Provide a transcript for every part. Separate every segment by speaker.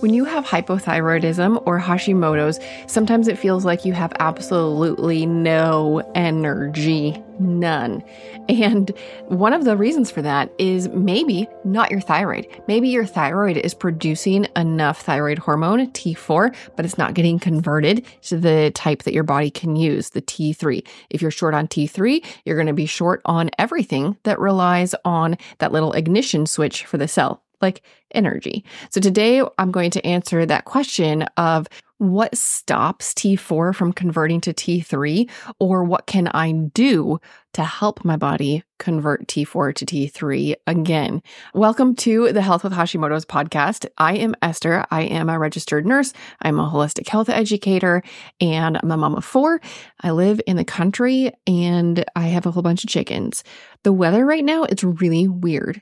Speaker 1: When you have hypothyroidism or Hashimoto's, sometimes it feels like you have absolutely no energy, none. And one of the reasons for that is maybe not your thyroid. Maybe your thyroid is producing enough thyroid hormone, T4, but it's not getting converted to the type that your body can use, the T3. If you're short on T3, you're going to be short on everything that relies on that little ignition switch for the cell like energy. So today I'm going to answer that question of what stops T4 from converting to T3 or what can I do to help my body convert T4 to T3 again. Welcome to the Health with Hashimoto's podcast. I am Esther. I am a registered nurse. I'm a holistic health educator and I'm a mom of four. I live in the country and I have a whole bunch of chickens. The weather right now, it's really weird.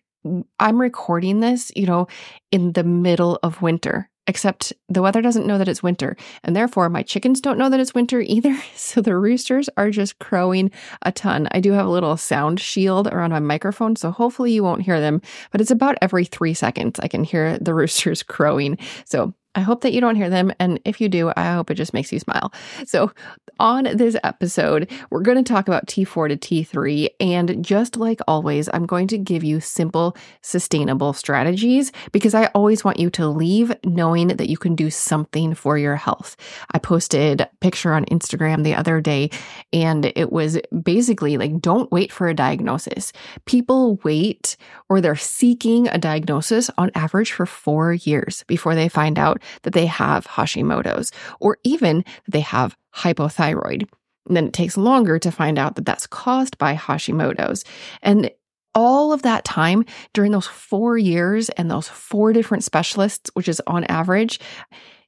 Speaker 1: I'm recording this, you know, in the middle of winter, except the weather doesn't know that it's winter. And therefore, my chickens don't know that it's winter either. So the roosters are just crowing a ton. I do have a little sound shield around my microphone. So hopefully you won't hear them, but it's about every three seconds I can hear the roosters crowing. So I hope that you don't hear them. And if you do, I hope it just makes you smile. So, on this episode, we're going to talk about T4 to T3. And just like always, I'm going to give you simple, sustainable strategies because I always want you to leave knowing that you can do something for your health. I posted a picture on Instagram the other day, and it was basically like, don't wait for a diagnosis. People wait or they're seeking a diagnosis on average for four years before they find out that they have Hashimoto's or even that they have hypothyroid. And then it takes longer to find out that that's caused by Hashimoto's. And all of that time during those four years and those four different specialists, which is on average,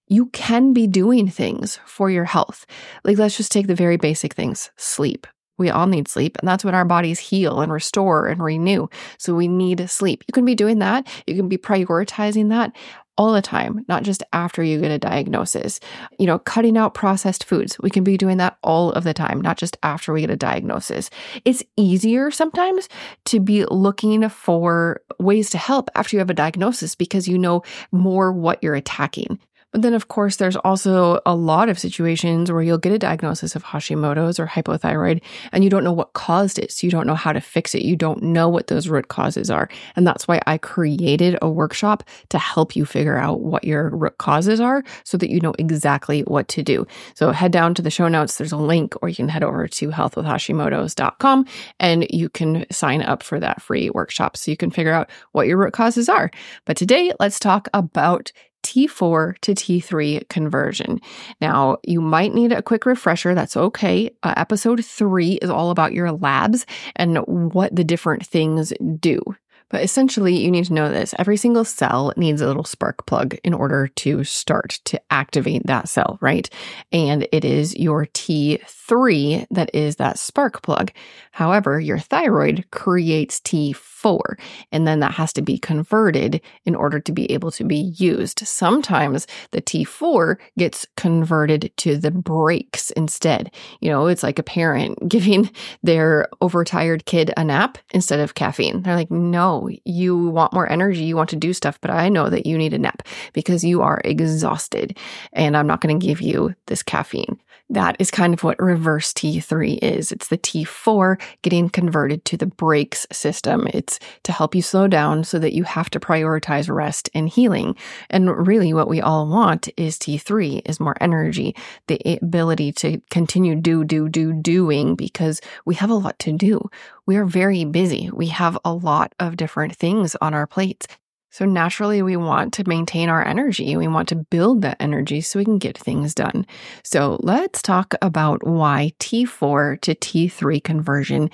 Speaker 1: you can be doing things for your health. Like, let's just take the very basic things sleep. We all need sleep, and that's when our bodies heal and restore and renew. So, we need sleep. You can be doing that. You can be prioritizing that all the time, not just after you get a diagnosis. You know, cutting out processed foods. We can be doing that all of the time, not just after we get a diagnosis. It's easier sometimes to be looking for ways to help after you have a diagnosis because you know more what you're attacking. But then, of course, there's also a lot of situations where you'll get a diagnosis of Hashimoto's or hypothyroid and you don't know what caused it. So you don't know how to fix it. You don't know what those root causes are. And that's why I created a workshop to help you figure out what your root causes are so that you know exactly what to do. So head down to the show notes. There's a link, or you can head over to healthwithhashimoto's.com and you can sign up for that free workshop so you can figure out what your root causes are. But today, let's talk about T4 to T3 conversion. Now, you might need a quick refresher. That's okay. Uh, episode three is all about your labs and what the different things do. But essentially, you need to know this every single cell needs a little spark plug in order to start to activate that cell, right? And it is your T3 that is that spark plug. However, your thyroid creates T4, and then that has to be converted in order to be able to be used. Sometimes the T4 gets converted to the brakes instead. You know, it's like a parent giving their overtired kid a nap instead of caffeine. They're like, no, you want more energy, you want to do stuff, but I know that you need a nap because you are exhausted and I'm not going to give you this caffeine. That is kind of what reverse T3 is. It's the T4 getting converted to the brakes system. It's to help you slow down so that you have to prioritize rest and healing. And really what we all want is T3 is more energy, the ability to continue do, do, do, doing because we have a lot to do. We are very busy. We have a lot of different things on our plates. So naturally, we want to maintain our energy. We want to build that energy so we can get things done. So let's talk about why T4 to T3 conversion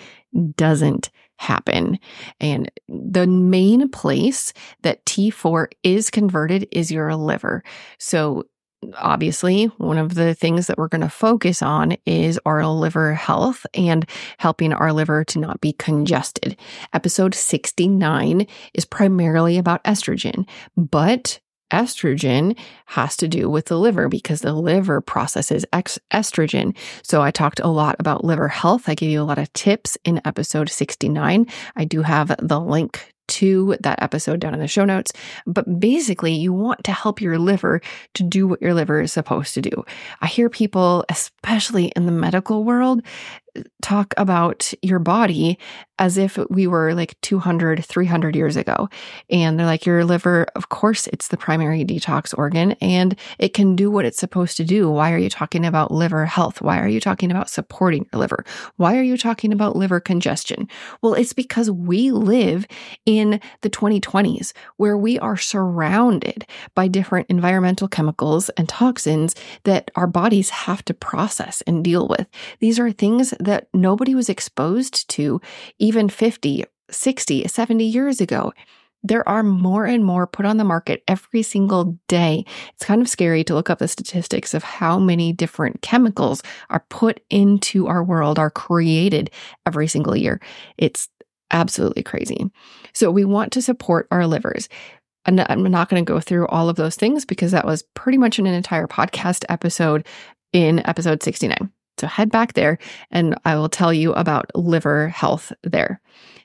Speaker 1: doesn't happen. And the main place that T4 is converted is your liver. So obviously, one of the things that we're going to focus on is our liver health and helping our liver to not be congested. Episode 69 is primarily about estrogen, but estrogen has to do with the liver because the liver processes ex- estrogen. So I talked a lot about liver health. I gave you a lot of tips in episode 69. I do have the link to that episode down in the show notes. But basically, you want to help your liver to do what your liver is supposed to do. I hear people, especially in the medical world, talk about your body as if we were like 200, 300 years ago. And they're like, your liver, of course, it's the primary detox organ and it can do what it's supposed to do. Why are you talking about liver health? Why are you talking about supporting your liver? Why are you talking about liver congestion? Well, it's because we live in the 2020s where we are surrounded by different environmental chemicals and toxins that our bodies have to process and deal with. These are things that nobody was exposed to even 50, 60, 70 years ago. There are more and more put on the market every single day. It's kind of scary to look up the statistics of how many different chemicals are put into our world, are created every single year. It's absolutely crazy. So we want to support our livers. I'm not going to go through all of those things because that was pretty much an entire podcast episode in episode 69. So head back there and I will tell you about liver health there.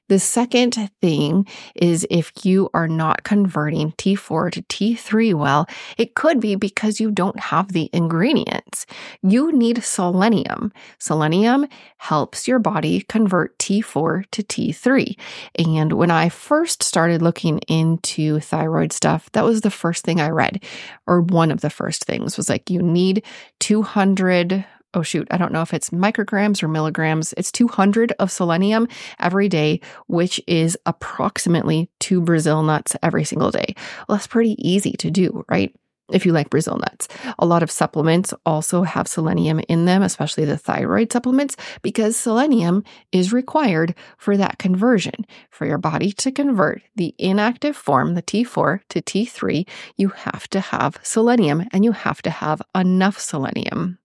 Speaker 1: The second thing is if you are not converting T4 to T3 well, it could be because you don't have the ingredients. You need selenium. Selenium helps your body convert T4 to T3. And when I first started looking into thyroid stuff, that was the first thing I read, or one of the first things was like, you need 200 oh shoot, I don't know if it's micrograms or milligrams. It's 200 of selenium every day, which is approximately two Brazil nuts every single day. Well, that's pretty easy to do, right? If you like Brazil nuts, a lot of supplements also have selenium in them, especially the thyroid supplements, because selenium is required for that conversion. For your body to convert the inactive form, the T4 to T3, you have to have selenium and you have to have enough selenium.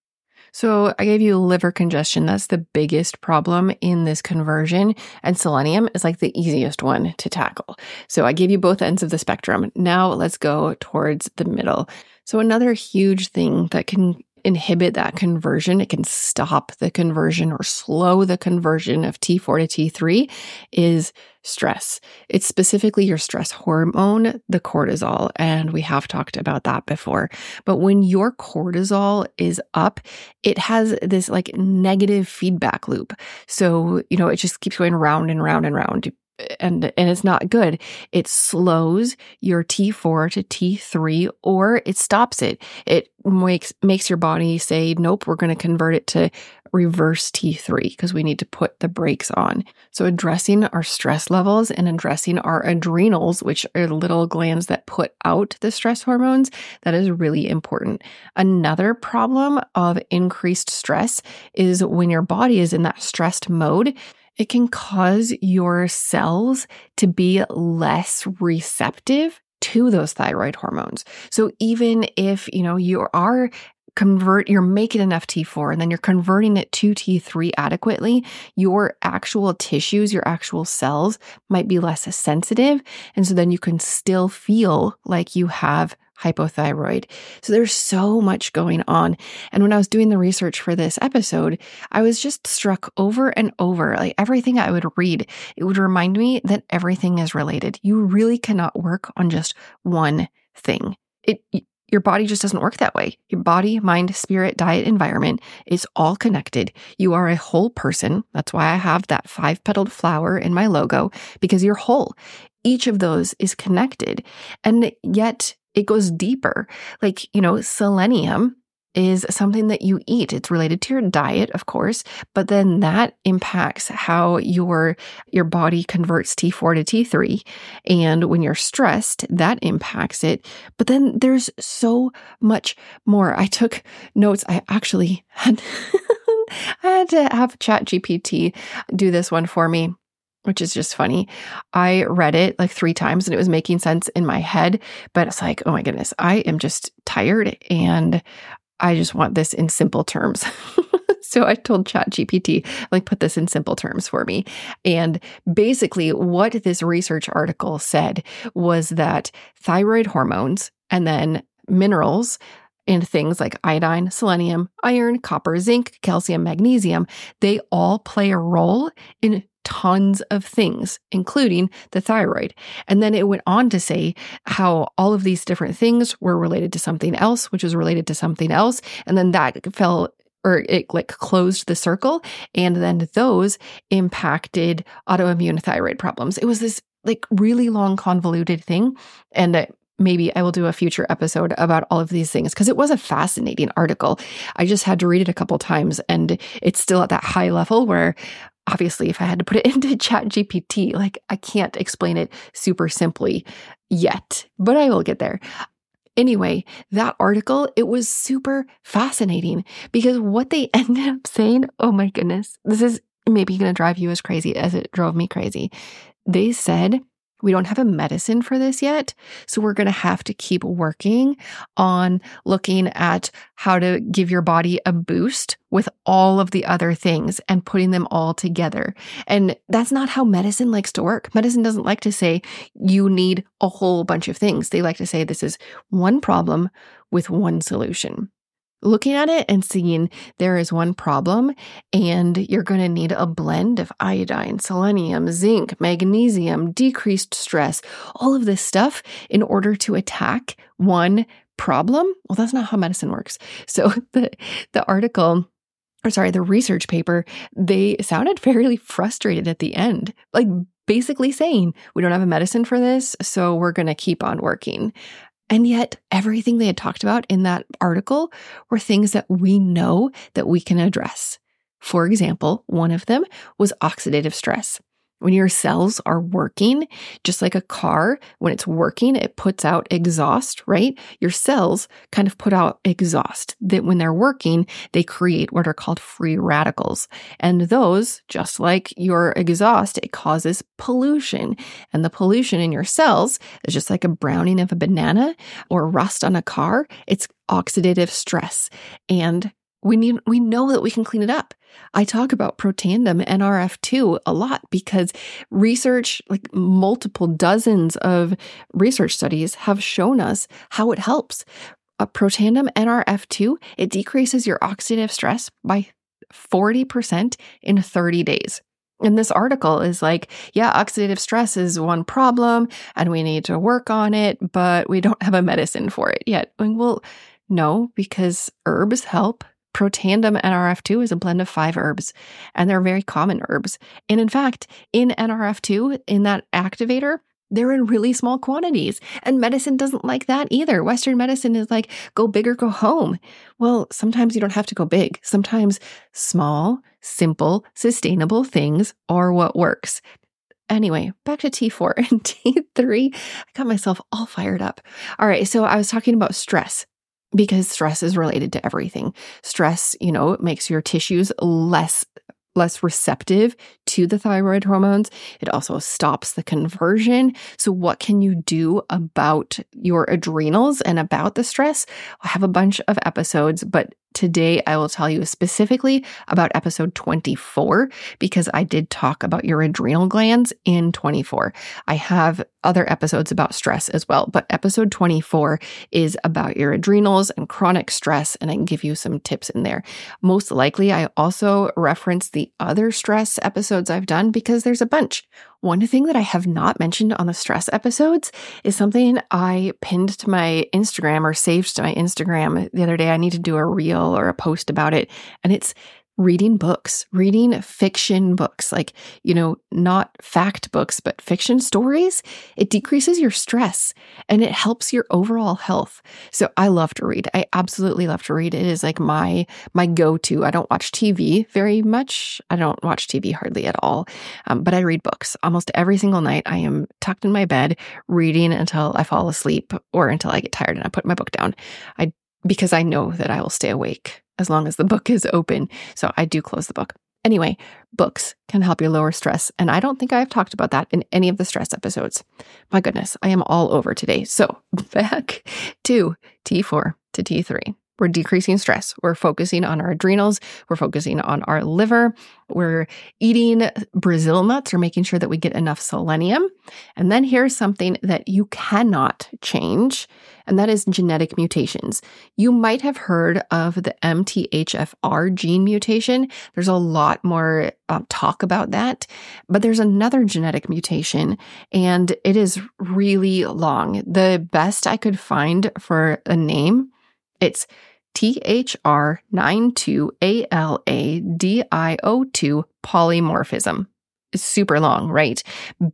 Speaker 1: So I gave you liver congestion. That's the biggest problem in this conversion. And selenium is like the easiest one to tackle. So I gave you both ends of the spectrum. Now let's go towards the middle. So another huge thing that can inhibit that conversion. It can stop the conversion or slow the conversion of T4 to T3 is stress. It's specifically your stress hormone, the cortisol. And we have talked about that before. But when your cortisol is up, it has this like negative feedback loop. So, you know, it just keeps going round and round and round and and it's not good. It slows your T4 to T3 or it stops it. It makes makes your body say nope, we're going to convert it to reverse T3 because we need to put the brakes on. So addressing our stress levels and addressing our adrenals, which are little glands that put out the stress hormones, that is really important. Another problem of increased stress is when your body is in that stressed mode, it can cause your cells to be less receptive to those thyroid hormones. So even if, you know, you are convert you're making enough T4 and then you're converting it to T3 adequately, your actual tissues, your actual cells might be less sensitive and so then you can still feel like you have hypothyroid. So there's so much going on. And when I was doing the research for this episode, I was just struck over and over. Like everything I would read, it would remind me that everything is related. You really cannot work on just one thing. It your body just doesn't work that way. Your body, mind, spirit, diet, environment is all connected. You are a whole person. That's why I have that five petaled flower in my logo because you're whole. Each of those is connected. And yet it goes deeper. Like, you know, selenium is something that you eat. It's related to your diet, of course, but then that impacts how your your body converts T4 to T3. And when you're stressed, that impacts it. But then there's so much more. I took notes. I actually had I had to have ChatGPT do this one for me which is just funny. I read it like three times and it was making sense in my head, but it's like, oh my goodness, I am just tired and I just want this in simple terms. so I told ChatGPT, like, put this in simple terms for me. And basically, what this research article said was that thyroid hormones and then minerals and things like iodine, selenium, iron, copper, zinc, calcium, magnesium, they all play a role in tons of things, including the thyroid. And then it went on to say how all of these different things were related to something else, which was related to something else. And then that fell or it like closed the circle. And then those impacted autoimmune thyroid problems. It was this like really long, convoluted thing. And uh, maybe I will do a future episode about all of these things because it was a fascinating article. I just had to read it a couple times and it's still at that high level where obviously if I had to put it into chat GPT, like I can't explain it super simply yet, but I will get there. Anyway, that article, it was super fascinating because what they ended up saying, oh my goodness, this is maybe going to drive you as crazy as it drove me crazy. They said we don't have a medicine for this yet. So we're going to have to keep working on looking at how to give your body a boost with all of the other things and putting them all together. And that's not how medicine likes to work. Medicine doesn't like to say you need a whole bunch of things. They like to say this is one problem with one solution looking at it and seeing there is one problem and you're going to need a blend of iodine, selenium, zinc, magnesium, decreased stress, all of this stuff in order to attack one problem. Well, that's not how medicine works. So the the article or sorry, the research paper, they sounded fairly frustrated at the end. Like basically saying, we don't have a medicine for this, so we're going to keep on working. And yet, everything they had talked about in that article were things that we know that we can address. For example, one of them was oxidative stress. When your cells are working, just like a car, when it's working, it puts out exhaust, right? Your cells kind of put out exhaust that when they're working, they create what are called free radicals. And those, just like your exhaust, it causes pollution. And the pollution in your cells is just like a browning of a banana or rust on a car. It's oxidative stress. And we need we know that we can clean it up. I talk about Protandim NRF2 a lot because research, like multiple dozens of research studies have shown us how it helps. A Protandim NRF2, it decreases your oxidative stress by 40% in 30 days. And this article is like, yeah, oxidative stress is one problem and we need to work on it, but we don't have a medicine for it yet. And well, no, because herbs help Protandim NRF2 is a blend of five herbs, and they're very common herbs. And in fact, in NRF2, in that activator, they're in really small quantities. And medicine doesn't like that either. Western medicine is like, go big or go home. Well, sometimes you don't have to go big. Sometimes small, simple, sustainable things are what works. Anyway, back to T4 and T3. I got myself all fired up. All right, so I was talking about stress because stress is related to everything. Stress, you know, makes your tissues less less receptive to the thyroid hormones. It also stops the conversion. So, what can you do about your adrenals and about the stress? I have a bunch of episodes, but Today, I will tell you specifically about episode 24 because I did talk about your adrenal glands in 24. I have other episodes about stress as well, but episode 24 is about your adrenals and chronic stress, and I can give you some tips in there. Most likely, I also reference the other stress episodes I've done because there's a bunch. One thing that I have not mentioned on the stress episodes is something I pinned to my Instagram or saved to my Instagram the other day. I need to do a reel or a post about it. And it's reading books, reading fiction books, like, you know, not fact books, but fiction stories, it decreases your stress and it helps your overall health. So I love to read. I absolutely love to read. It is like my my go-to. I don't watch TV very much. I don't watch TV hardly at all. Um, but I read books almost every single night. I am tucked in my bed reading until I fall asleep or until I get tired and I put my book down. I because I know that I will stay awake as long as the book is open. So I do close the book. Anyway, books can help you lower stress. And I don't think I've talked about that in any of the stress episodes. My goodness, I am all over today. So back to T4 to T3. We're decreasing stress. We're focusing on our adrenals. We're focusing on our liver. We're eating Brazil nuts or making sure that we get enough selenium. And then here's something that you cannot change, and that is genetic mutations. You might have heard of the MTHFR gene mutation. There's a lot more uh, talk about that, but there's another genetic mutation, and it is really long. The best I could find for a name, it's THR92ALADIO2 polymorphism. Super long, right?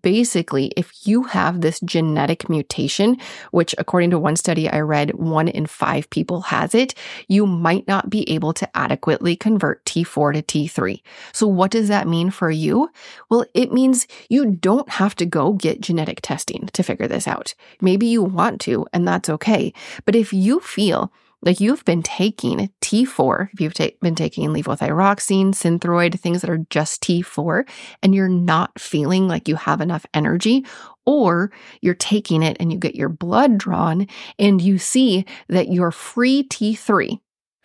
Speaker 1: Basically, if you have this genetic mutation, which according to one study I read, one in five people has it, you might not be able to adequately convert T4 to T3. So what does that mean for you? Well, it means you don't have to go get genetic testing to figure this out. Maybe you want to, and that's okay. But if you feel like you've been taking T4, if you've ta- been taking levothyroxine, synthroid, things that are just T4, and you're not feeling like you have enough energy, or you're taking it and you get your blood drawn and you see that your free T3,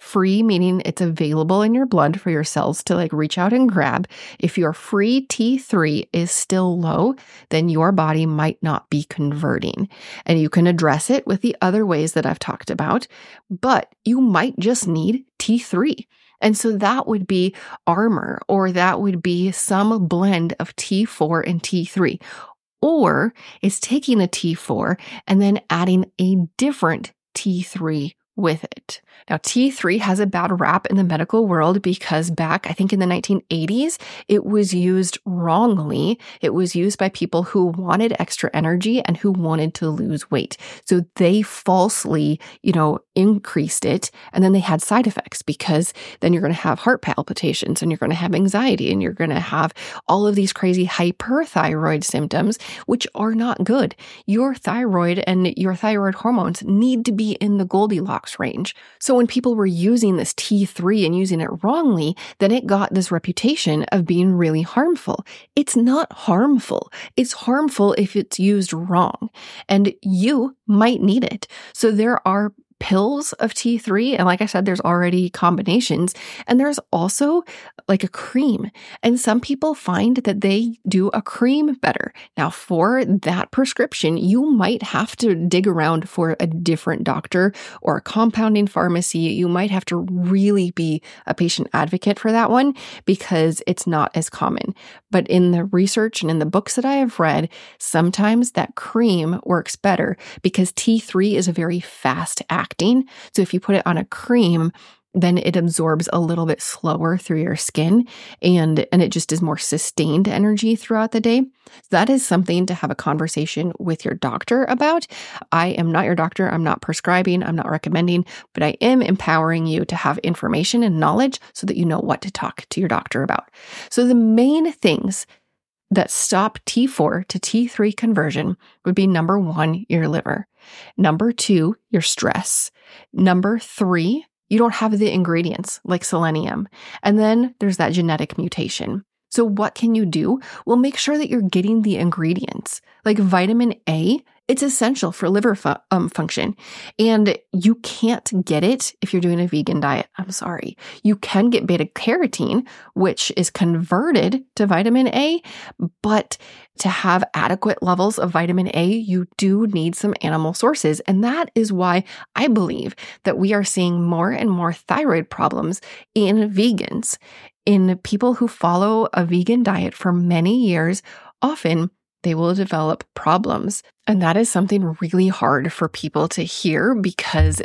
Speaker 1: Free meaning it's available in your blood for your cells to like reach out and grab. If your free T3 is still low, then your body might not be converting. And you can address it with the other ways that I've talked about, but you might just need T3. And so that would be Armour, or that would be some blend of T4 and T3. Or it's taking a T4 and then adding a different T3 with it. Now, T3 has a bad rap in the medical world because back, I think in the 1980s, it was used wrongly. It was used by people who wanted extra energy and who wanted to lose weight. So they falsely, you know, increased it. And then they had side effects because then you're going to have heart palpitations and you're going to have anxiety and you're going to have all of these crazy hyperthyroid symptoms, which are not good. Your thyroid and your thyroid hormones need to be in the Goldilocks range. So when people were using this T3 and using it wrongly, then it got this reputation of being really harmful. It's not harmful. It's harmful if it's used wrong. And you might need it. So there are pills of T3. And like I said, there's already combinations. And there's also like a cream. And some people find that they do a cream better. Now, for that prescription, you might have to dig around for a different doctor or a compounding pharmacy. You might have to really be a patient advocate for that one because it's not as common. But in the research and in the books that I have read, sometimes that cream works better because T3 is a very fast act acting. So if you put it on a cream, then it absorbs a little bit slower through your skin and and it just is more sustained energy throughout the day. That is something to have a conversation with your doctor about. I am not your doctor. I'm not prescribing, I'm not recommending, but I am empowering you to have information and knowledge so that you know what to talk to your doctor about. So the main things that stop T4 to T3 conversion would be number one, your liver. Number two, your stress. Number three, you don't have the ingredients like selenium. And then there's that genetic mutation. So, what can you do? Well, make sure that you're getting the ingredients. Like vitamin A it's essential for liver fu- um, function. And you can't get it if you're doing a vegan diet. I'm sorry. You can get beta carotene, which is converted to vitamin A, but to have adequate levels of vitamin A, you do need some animal sources. And that is why I believe that we are seeing more and more thyroid problems in vegans. In people who follow a vegan diet for many years, often they will develop problems. And that is something really hard for people to hear because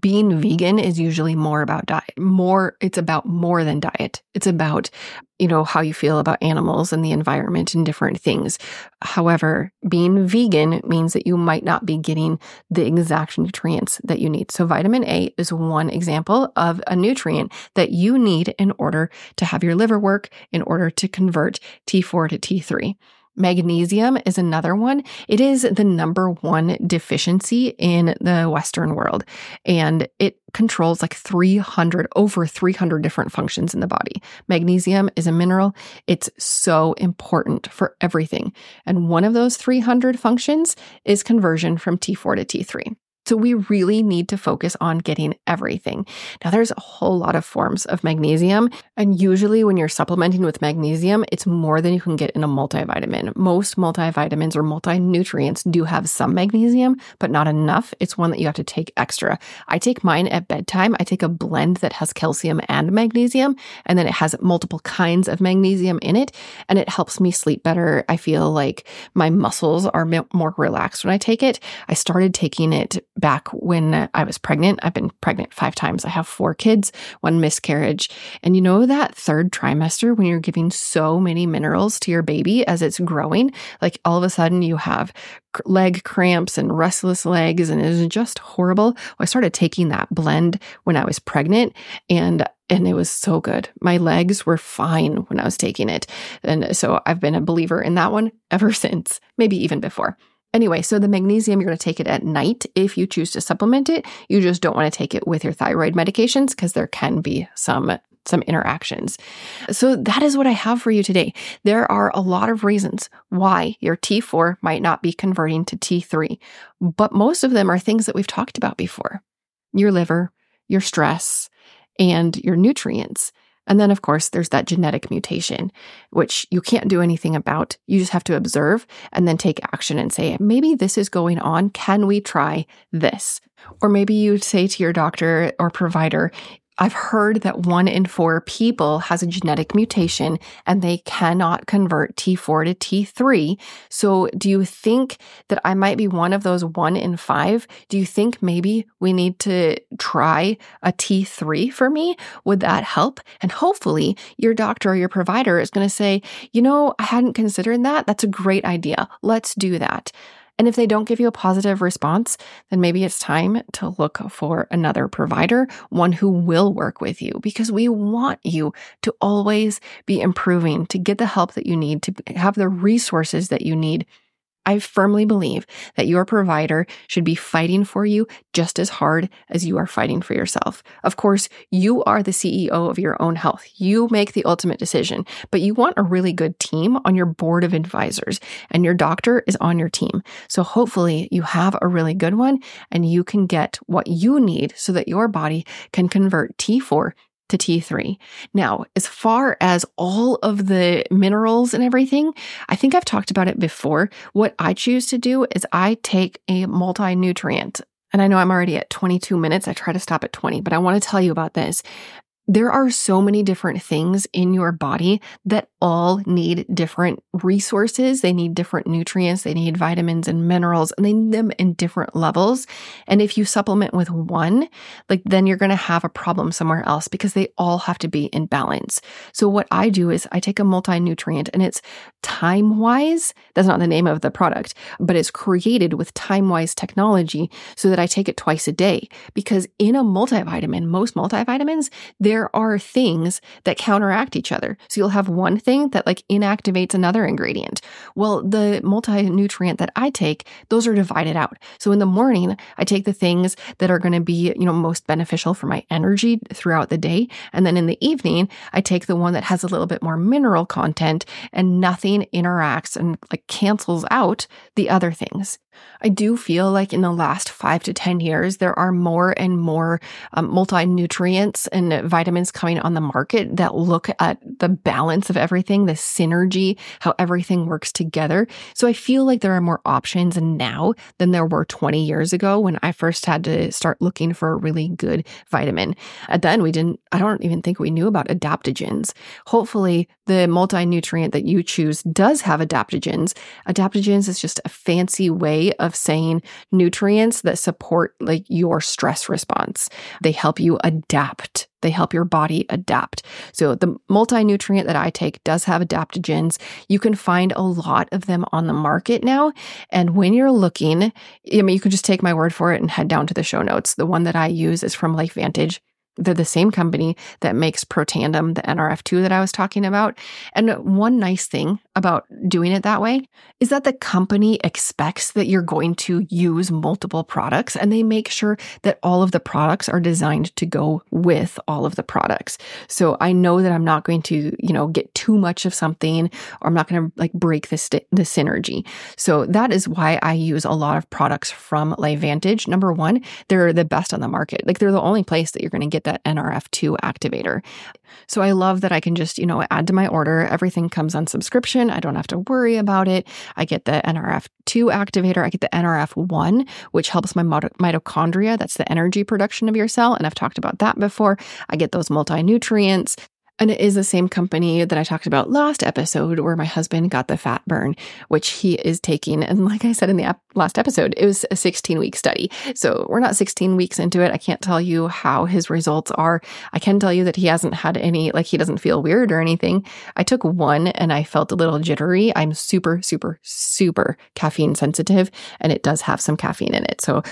Speaker 1: being vegan is usually more about diet. More, it's about more than diet. It's about, you know, how you feel about animals and the environment and different things. However, being vegan means that you might not be getting the exact nutrients that you need. So vitamin A is one example of a nutrient that you need in order to have your liver work, in order to convert T4 to T3. Magnesium is another one. It is the number one deficiency in the Western world, and it controls like 300, over 300 different functions in the body. Magnesium is a mineral. It's so important for everything. And one of those 300 functions is conversion from T4 to T3. So we really need to focus on getting everything. Now, there's a whole lot of forms of magnesium. And usually, when you're supplementing with magnesium, it's more than you can get in a multivitamin. Most multivitamins or multi nutrients do have some magnesium, but not enough. It's one that you have to take extra. I take mine at bedtime. I take a blend that has calcium and magnesium, and then it has multiple kinds of magnesium in it, and it helps me sleep better. I feel like my muscles are more relaxed when I take it. I started taking it back when I was pregnant. I've been pregnant five times. I have four kids, one miscarriage. And you know that third trimester when you're giving so many minerals to your baby as it's growing, like all of a sudden you have leg cramps and restless legs and it was just horrible. I started taking that blend when I was pregnant and and it was so good. My legs were fine when I was taking it. And so I've been a believer in that one ever since, maybe even before. Anyway, so the magnesium, you're going to take it at night if you choose to supplement it. You just don't want to take it with your thyroid medications because there can be some some interactions. So that is what I have for you today. There are a lot of reasons why your T4 might not be converting to T3, but most of them are things that we've talked about before. Your liver, your stress, and your nutrients. And then, of course, there's that genetic mutation, which you can't do anything about. You just have to observe and then take action and say, maybe this is going on. Can we try this? Or maybe you say to your doctor or provider, I've heard that one in four people has a genetic mutation and they cannot convert T4 to T3. So, do you think that I might be one of those one in five? Do you think maybe we need to try a T3 for me? Would that help? And hopefully, your doctor or your provider is going to say, you know, I hadn't considered that. That's a great idea. Let's do that. And if they don't give you a positive response, then maybe it's time to look for another provider, one who will work with you, because we want you to always be improving, to get the help that you need, to have the resources that you need I firmly believe that your provider should be fighting for you just as hard as you are fighting for yourself. Of course, you are the CEO of your own health. You make the ultimate decision, but you want a really good team on your board of advisors, and your doctor is on your team. So hopefully, you have a really good one and you can get what you need so that your body can convert T4 to T3. Now, as far as all of the minerals and everything, I think I've talked about it before. What I choose to do is I take a multi nutrient. And I know I'm already at 22 minutes. I try to stop at 20, but I want to tell you about this. There are so many different things in your body that all need different resources. They need different nutrients. They need vitamins and minerals and they need them in different levels. And if you supplement with one, like then you're going to have a problem somewhere else because they all have to be in balance. So what I do is I take a multi-nutrient and it's time wise. That's not the name of the product, but it's created with time wise technology so that I take it twice a day because in a multivitamin, most multivitamins, they're there are things that counteract each other. So you'll have one thing that like inactivates another ingredient. Well, the multi nutrient that I take, those are divided out. So in the morning, I take the things that are going to be, you know, most beneficial for my energy throughout the day. And then in the evening, I take the one that has a little bit more mineral content and nothing interacts and like cancels out the other things. I do feel like in the last five to 10 years, there are more and more um, multi nutrients and vitamins coming on the market that look at the balance of everything, the synergy, how everything works together. So I feel like there are more options now than there were 20 years ago when I first had to start looking for a really good vitamin. At then, we didn't, I don't even think we knew about adaptogens. Hopefully, the multi nutrient that you choose does have adaptogens. Adaptogens is just a fancy way of saying nutrients that support like your stress response. They help you adapt. They help your body adapt. So the multi-nutrient that I take does have adaptogens. You can find a lot of them on the market now. And when you're looking, I mean, you can just take my word for it and head down to the show notes. The one that I use is from LifeVantage. They're the same company that makes Protandim, the NRF2 that I was talking about. And one nice thing about doing it that way is that the company expects that you're going to use multiple products and they make sure that all of the products are designed to go with all of the products. So I know that I'm not going to, you know, get too much of something or I'm not going to like break the, st- the synergy. So that is why I use a lot of products from LifeVantage. Number one, they're the best on the market. Like they're the only place that you're going to get that NRF2 activator. So I love that I can just, you know, add to my order. Everything comes on subscription. I don't have to worry about it. I get the NRF2 activator. I get the NRF1, which helps my mitochondria. That's the energy production of your cell. And I've talked about that before. I get those multi nutrients. And it is the same company that I talked about last episode where my husband got the fat burn, which he is taking. And like I said in the last episode, it was a 16 week study. So we're not 16 weeks into it. I can't tell you how his results are. I can tell you that he hasn't had any, like he doesn't feel weird or anything. I took one and I felt a little jittery. I'm super, super, super caffeine sensitive and it does have some caffeine in it. So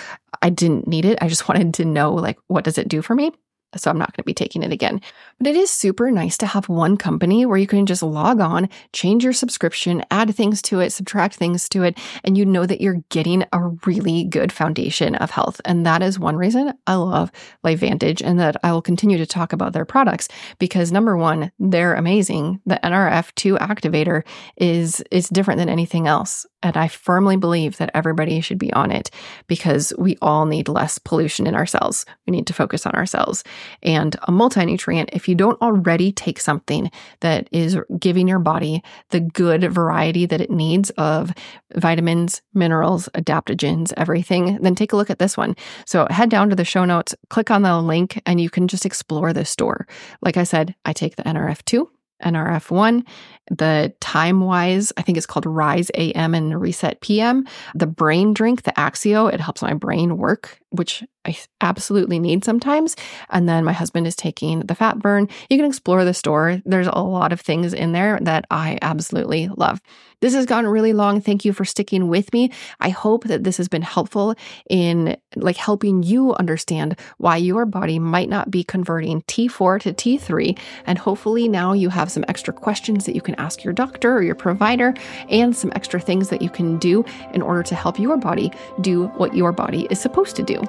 Speaker 1: I didn't need it. I just wanted to know, like, what does it do for me? So I'm not going to be taking it again. But it is super nice to have one company where you can just log on, change your subscription, add things to it, subtract things to it, and you know that you're getting a really good foundation of health. And that is one reason I love LifeVantage and that I will continue to talk about their products because number one, they're amazing. The NRF2 activator is is different than anything else. And I firmly believe that everybody should be on it because we all need less pollution in our cells. We need to focus on our cells. And a multi nutrient, if you don't already take something that is giving your body the good variety that it needs of vitamins, minerals, adaptogens, everything, then take a look at this one. So head down to the show notes, click on the link, and you can just explore the store. Like I said, I take the NRF2. NRF1. The time wise, I think it's called Rise AM and Reset PM. The brain drink, the Axio, it helps my brain work, which I absolutely need sometimes. And then my husband is taking the fat burn. You can explore the store. There's a lot of things in there that I absolutely love. This has gone really long. Thank you for sticking with me. I hope that this has been helpful in like helping you understand why your body might not be converting T4 to T3. And hopefully now you have some extra questions that you can ask your doctor or your provider and some extra things that you can do in order to help your body do what your body is supposed to do.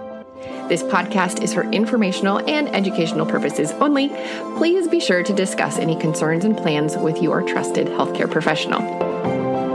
Speaker 1: This podcast is for informational and educational purposes only. Please be sure to discuss any concerns and plans with your trusted healthcare professional.